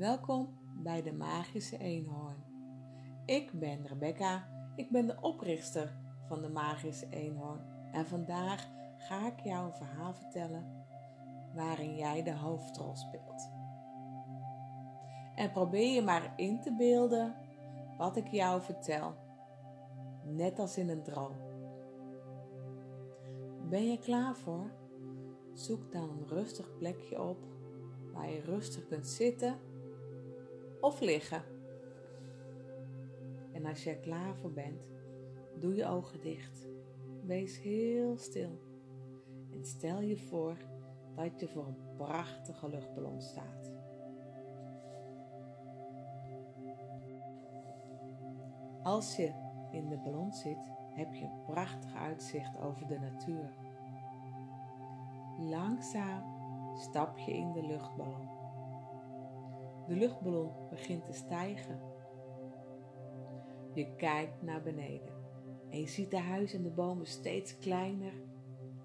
Welkom bij de Magische Eenhoorn. Ik ben Rebecca, ik ben de oprichter van de Magische Eenhoorn en vandaag ga ik jou een verhaal vertellen waarin jij de hoofdrol speelt. En probeer je maar in te beelden wat ik jou vertel, net als in een droom. Ben je klaar voor? Zoek dan een rustig plekje op waar je rustig kunt zitten of liggen. En als je er klaar voor bent, doe je ogen dicht. Wees heel stil en stel je voor dat je voor een prachtige luchtballon staat. Als je in de ballon zit, heb je een prachtig uitzicht over de natuur. Langzaam stap je in de luchtballon. De luchtballon begint te stijgen. Je kijkt naar beneden en je ziet de huizen en de bomen steeds kleiner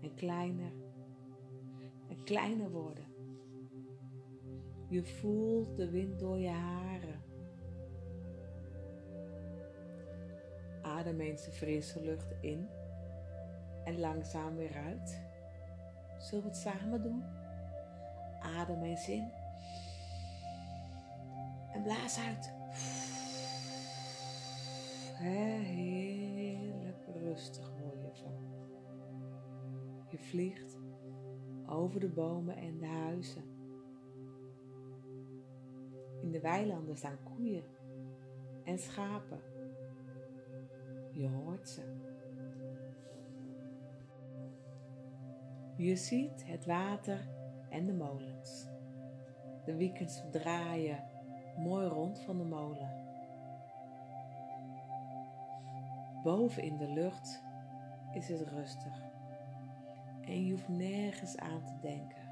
en kleiner en kleiner worden. Je voelt de wind door je haren. Adem eens de frisse lucht in en langzaam weer uit. Zullen we het samen doen? Adem eens in en blaas uit. Heerlijk rustig word je van. Je vliegt over de bomen en de huizen. In de weilanden staan koeien en schapen. Je hoort ze. Je ziet het water en de molens. De weekends draaien mooi rond van de molen. Boven in de lucht is het rustig en je hoeft nergens aan te denken.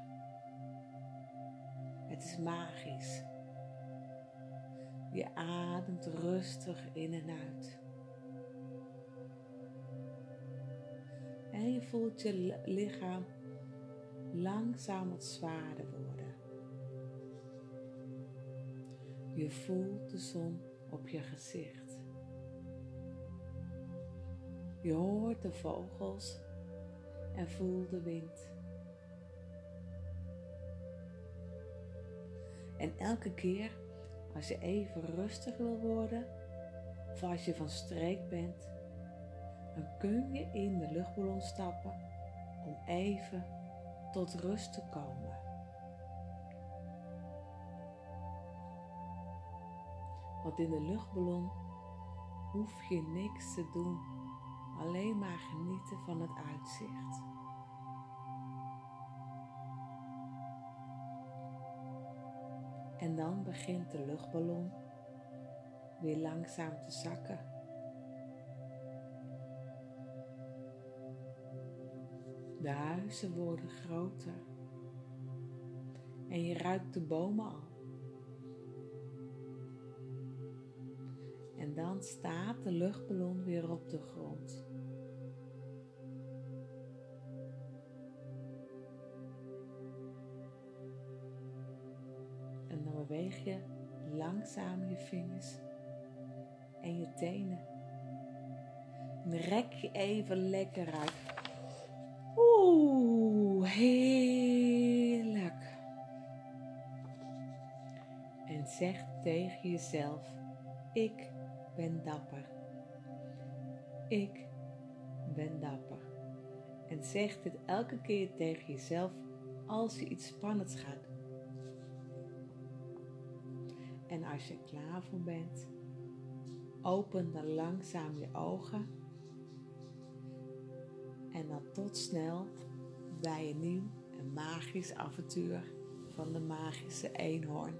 Het is magisch. Je ademt rustig in en uit. En je voelt je lichaam langzaam wat zwaarder worden. Je voelt de zon op je gezicht. Je hoort de vogels en voelt de wind. En elke keer als je even rustig wil worden, of als je van streek bent, dan kun je in de luchtballon stappen om even tot rust te komen. Want in de luchtballon hoef je niks te doen, alleen maar genieten van het uitzicht. En dan begint de luchtballon weer langzaam te zakken. De huizen worden groter en je ruikt de bomen al. En dan staat de luchtballon weer op de grond. En dan beweeg je langzaam je vingers en je tenen. En rek je even lekker uit. Oeh, heerlijk. En zeg tegen jezelf: Ik ben dapper. Ik ben dapper. En zeg dit elke keer tegen jezelf als je iets spannends gaat doen. En als je klaar voor bent, open dan langzaam je ogen. En dan tot snel bij een nieuw en magisch avontuur van de magische eenhoorn.